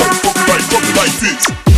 like, like, like this.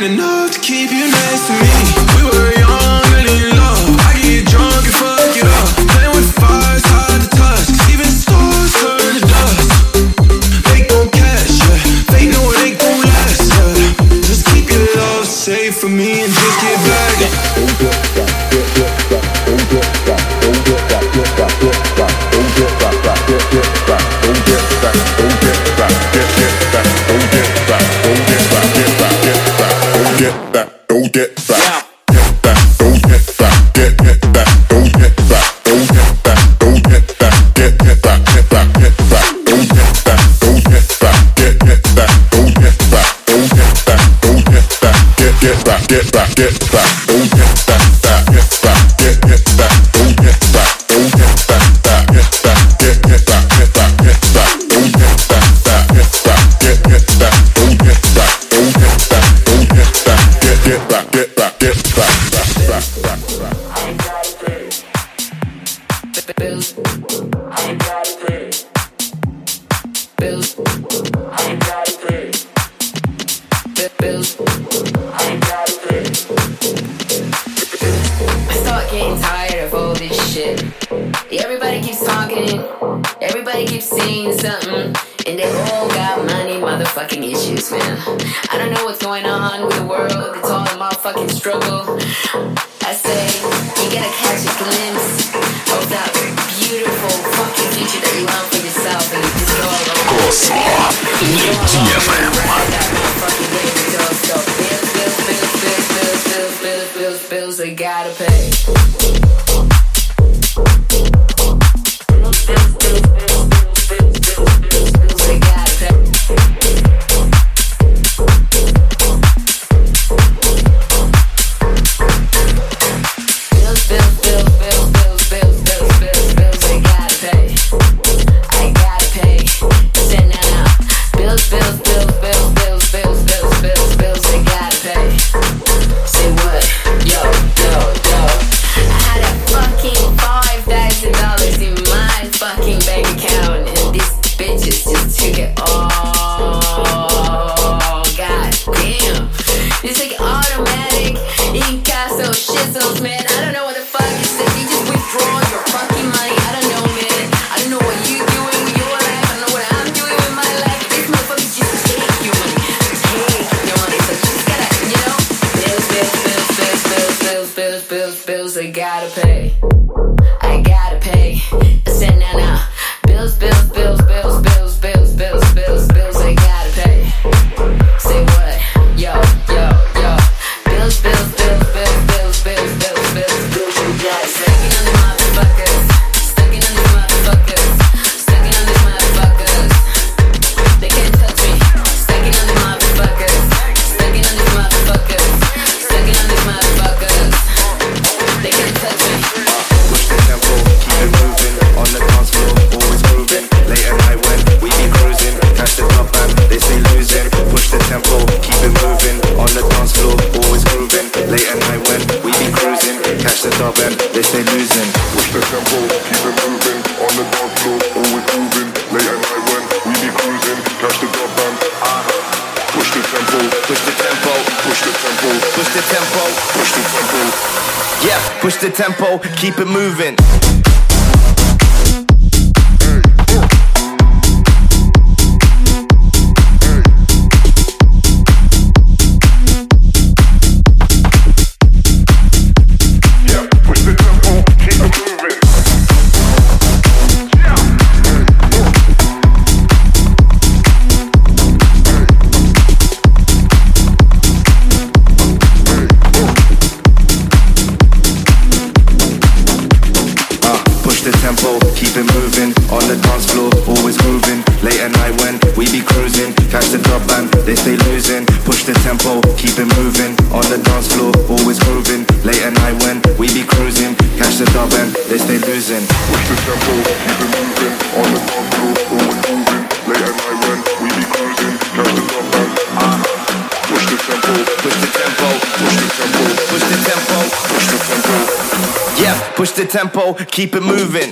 Ain't enough to keep you next to me. Push the tempo, keep it moving. been moving on the dance floor, always grooving. Late at night when we be cruising, catch the dub and they stay losing. Push the tempo, we been moving on the dance floor, always grooving. Late at night when we be cruising, catch the dub and uh, push the tempo, push the tempo, push the tempo, push the tempo, push the tempo. Yeah, push the tempo, keep it moving.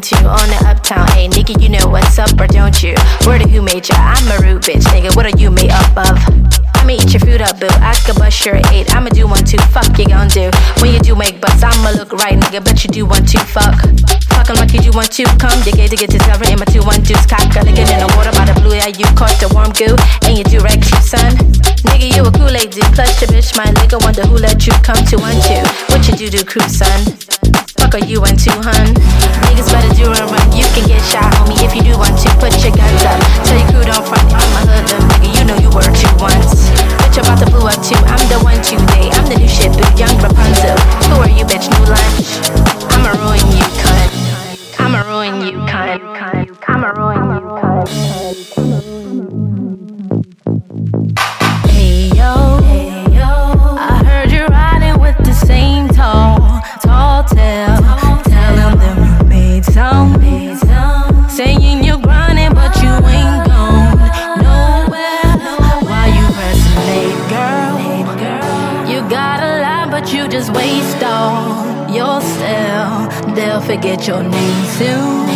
To eat your food up, boo. I could bust your eight. I'ma do one two. Fuck you gon' do. When you do make buts, I'ma look right, nigga. Bet you do one two. Fuck. Fuck em like you do one two. come. You get to get seven in my two one deuce cock. Got get in the water by the blue eye. You caught the warm goo and you do right cute son. Nigga, you a Kool-Aid dude. Plus your bitch, my nigga. Wonder who let you come to one two. What you do do crew son? fuck you you into, hun? Niggas better do and run, you can get shot homie, if you do want to. Put your guns up, tell your crew don't front. I'm a hoodlum, nigga, you know you were two once. Bitch, about to blew up too, I'm the one today. I'm the new shit, the young Rapunzel. Who are you, bitch, new lunch? I'ma ruin you, cunt. I'ma ruin you, cunt. Forget your name soon.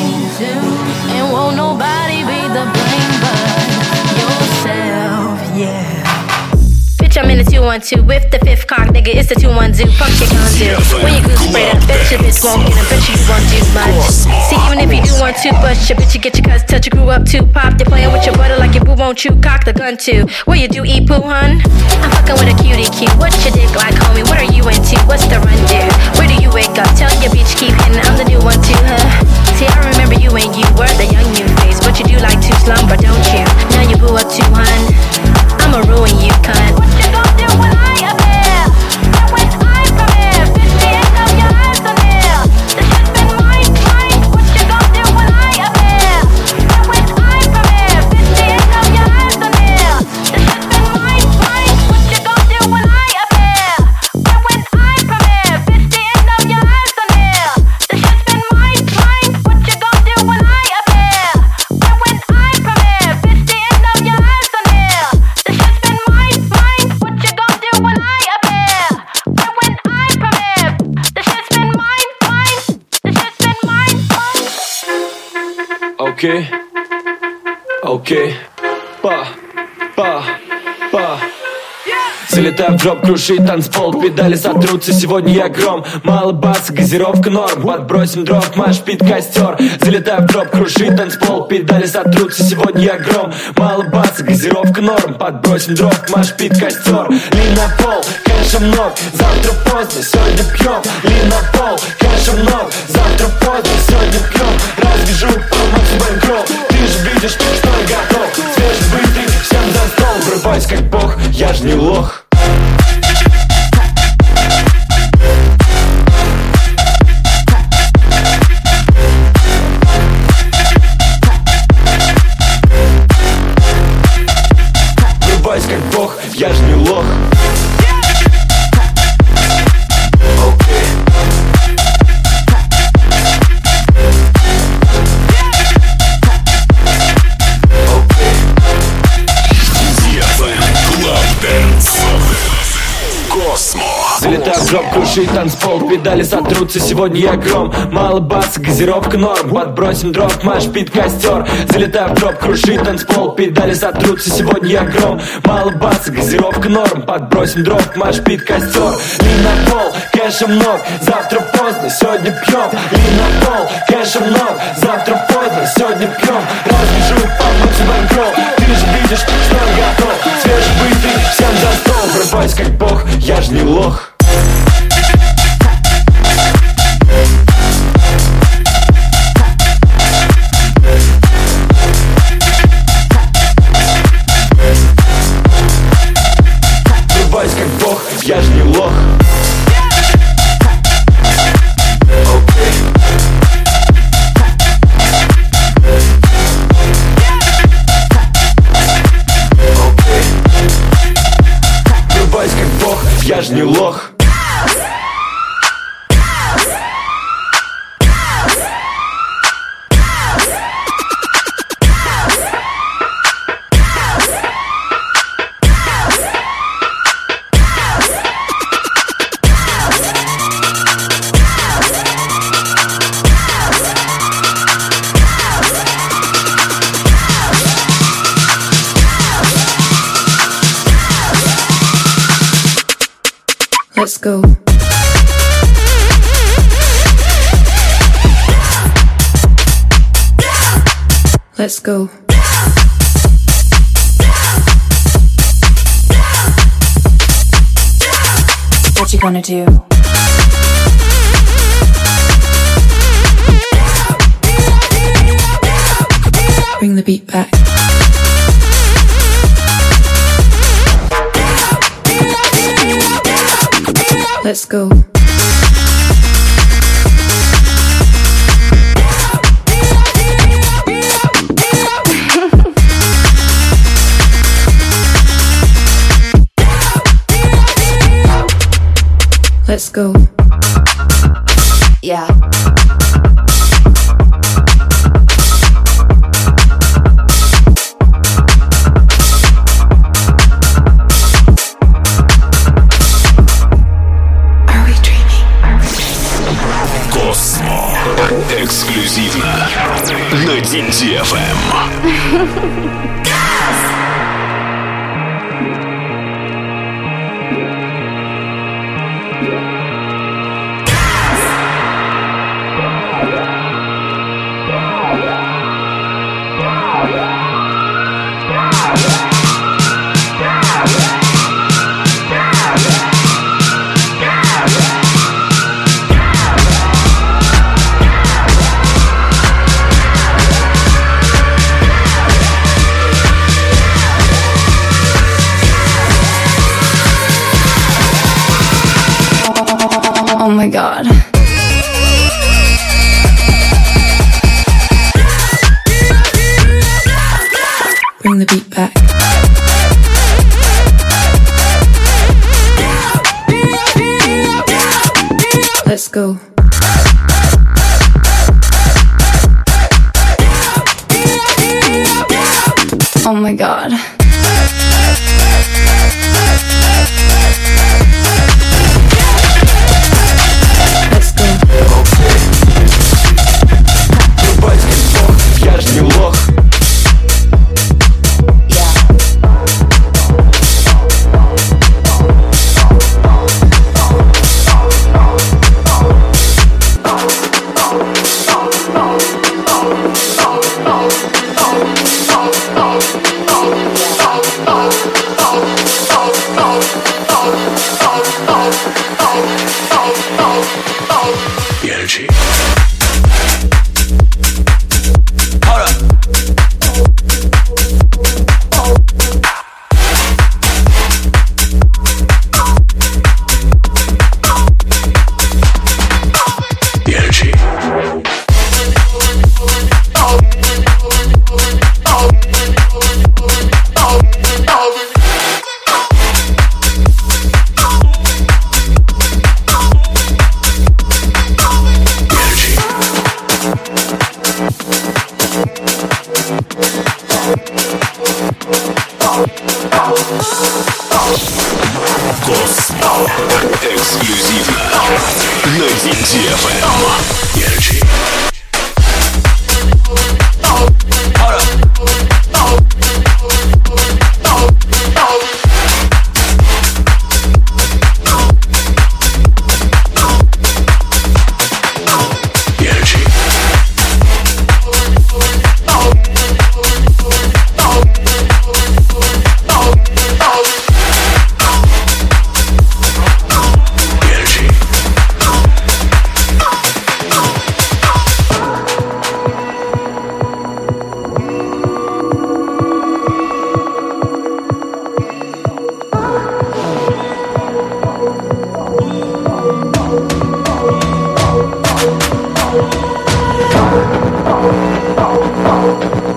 And won't nobody in the 212 with the fifth cock, nigga. It's the 212. Fuck you gon' do. When you goose spread up, bet your bitch won't get him. Bet you won't do much. See, even if you do want to, bust your bitch, you get your cousin touch, you grew up too. Pop, they playing with your butter like your boo won't you cock the gun too. What you do, eat poo, hun? I'm fucking with a cutie cute. What's your dick like, homie? What are you into? What's the run, dude? Where do you wake up? Tell your bitch keep hitting. I'm the new one too, huh? See, I remember you and you were the young new face, but you do like to slumber, don't you? Now you boo up too, hun. I'ma ruin you, cunt. Крушить танцпол Педали сотрутся, сегодня я гром. Мало баса, газировка норм Подбросим дров, маш пит костер. Залетаю в дроп, крушить танцпол Педали сотрутся, сегодня я гром. Мало баса, газировка норм Подбросим дров, маш пит костер. Ли на пол, кэша много Завтра поздно, сегодня пьем. Ли на пол, кэша много Завтра поздно, сегодня пьем. Развяжу помочь бэнкролл Ты же видишь, что я готов. Свежий, быстрый, всем за стол. Врываюсь как бог, я ж не лох крушить танцпол Педали сотрутся, сегодня я гром. Мало баса, газировка норм. Подбросим дров, маш пит костер. Залетаю в жоп, крушить танцпол. Педали сотрутся, сегодня я гром. Мало баса, газировка норм. Подбросим дров, маш пит костер. Ли на пол, кэша много Завтра поздно, сегодня пьем. Ли на пол, кэша много Завтра поздно, сегодня пьем. Развяжу, помочь бэнкролл Ты же видишь, что я готов. Свежий, быстрый, всем за стол. Врываюсь как бог, я ж не лох Let's go. Let's go. What you gonna do? Bring the beat back. Let's go. The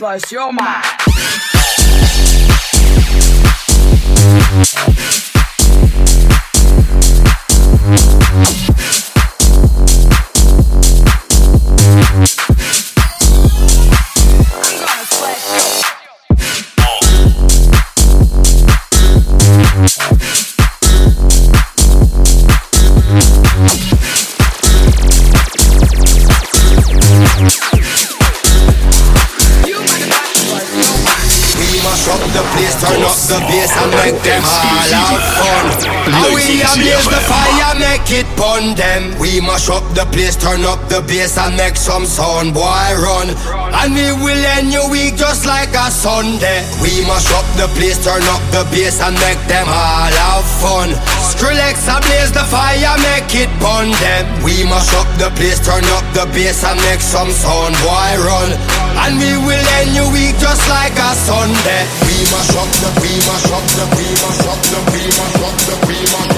Масло Сема. Bass and make them all have fun. How we ablaze the fire, make it pun them. We mash up the place, turn up the bass and make some sound, boy run. And we will end your week just like a Sunday. We mash up the place, turn up the bass and make them all have fun. Skrillex ablaze the fire, make it pun them. We mash up the place, turn up the bass and make some sound, boy run. And we will end your week just like a Sunday. We mash up the, we mash up the, we mash the, we mash up the, we mash up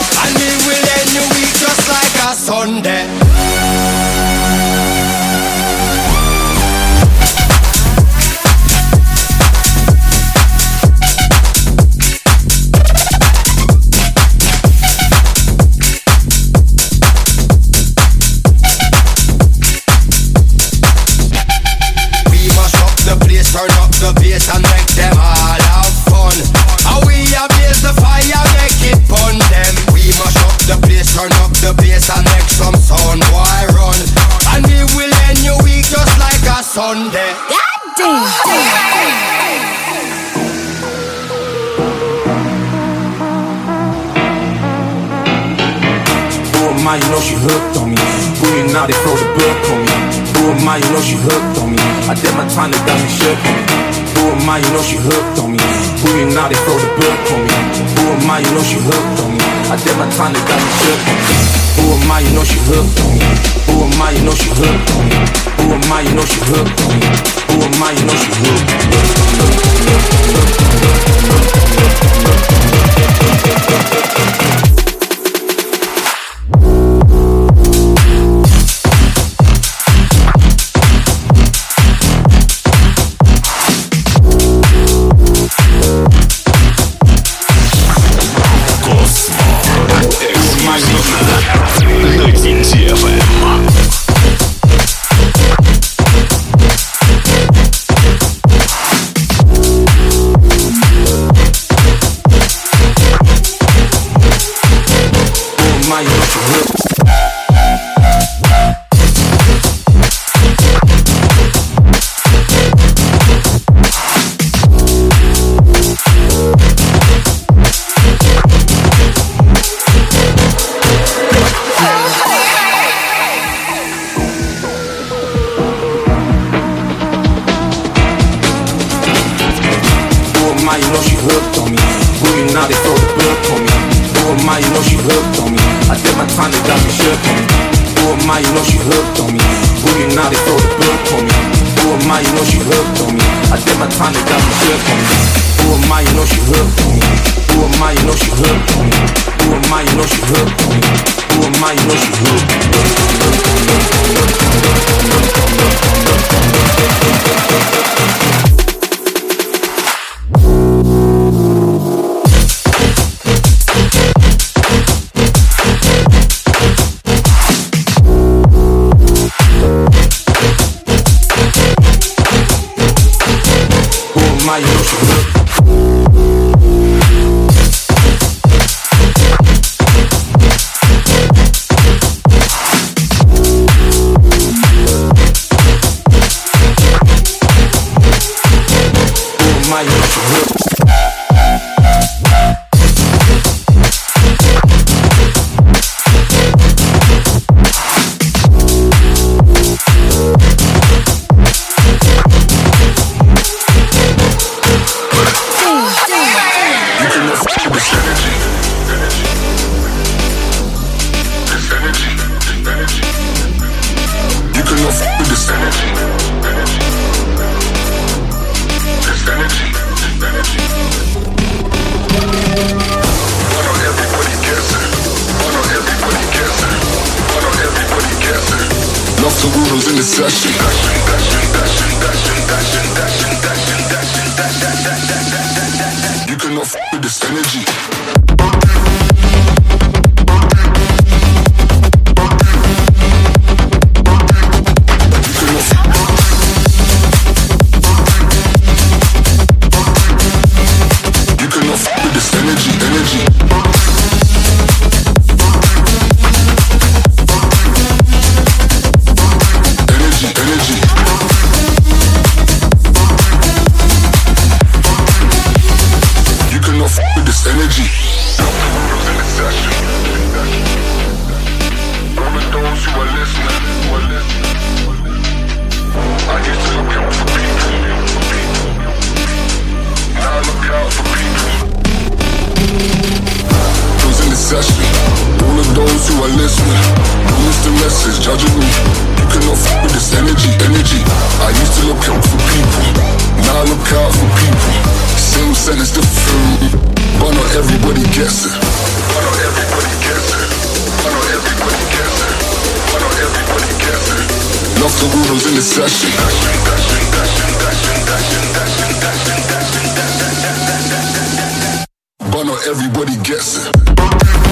And we will end your week just like a Sunday. now they throw the book on me. Who am I, you know she hooked on me. I did my time, they got me shook on me. Who am I, you know she hooked on me. Who you now they throw the book on me. Who am I, you know she hooked on me. I did my time, they got me shook on me. Who am I, you know she hooked on me. Who am I, you know she hooked on me. Who am I, you know she hooked on me. Who am I, you know she hooked on me. maiúsculo I listen. Who is the message judging me? You cannot fuck with this energy, energy. I used to look out for people, now I look out for people. Same sentence, different, but not everybody gets it. But not everybody gets it. But not everybody gets it. But not everybody gets it. Love the rules in the session. But not everybody gets it.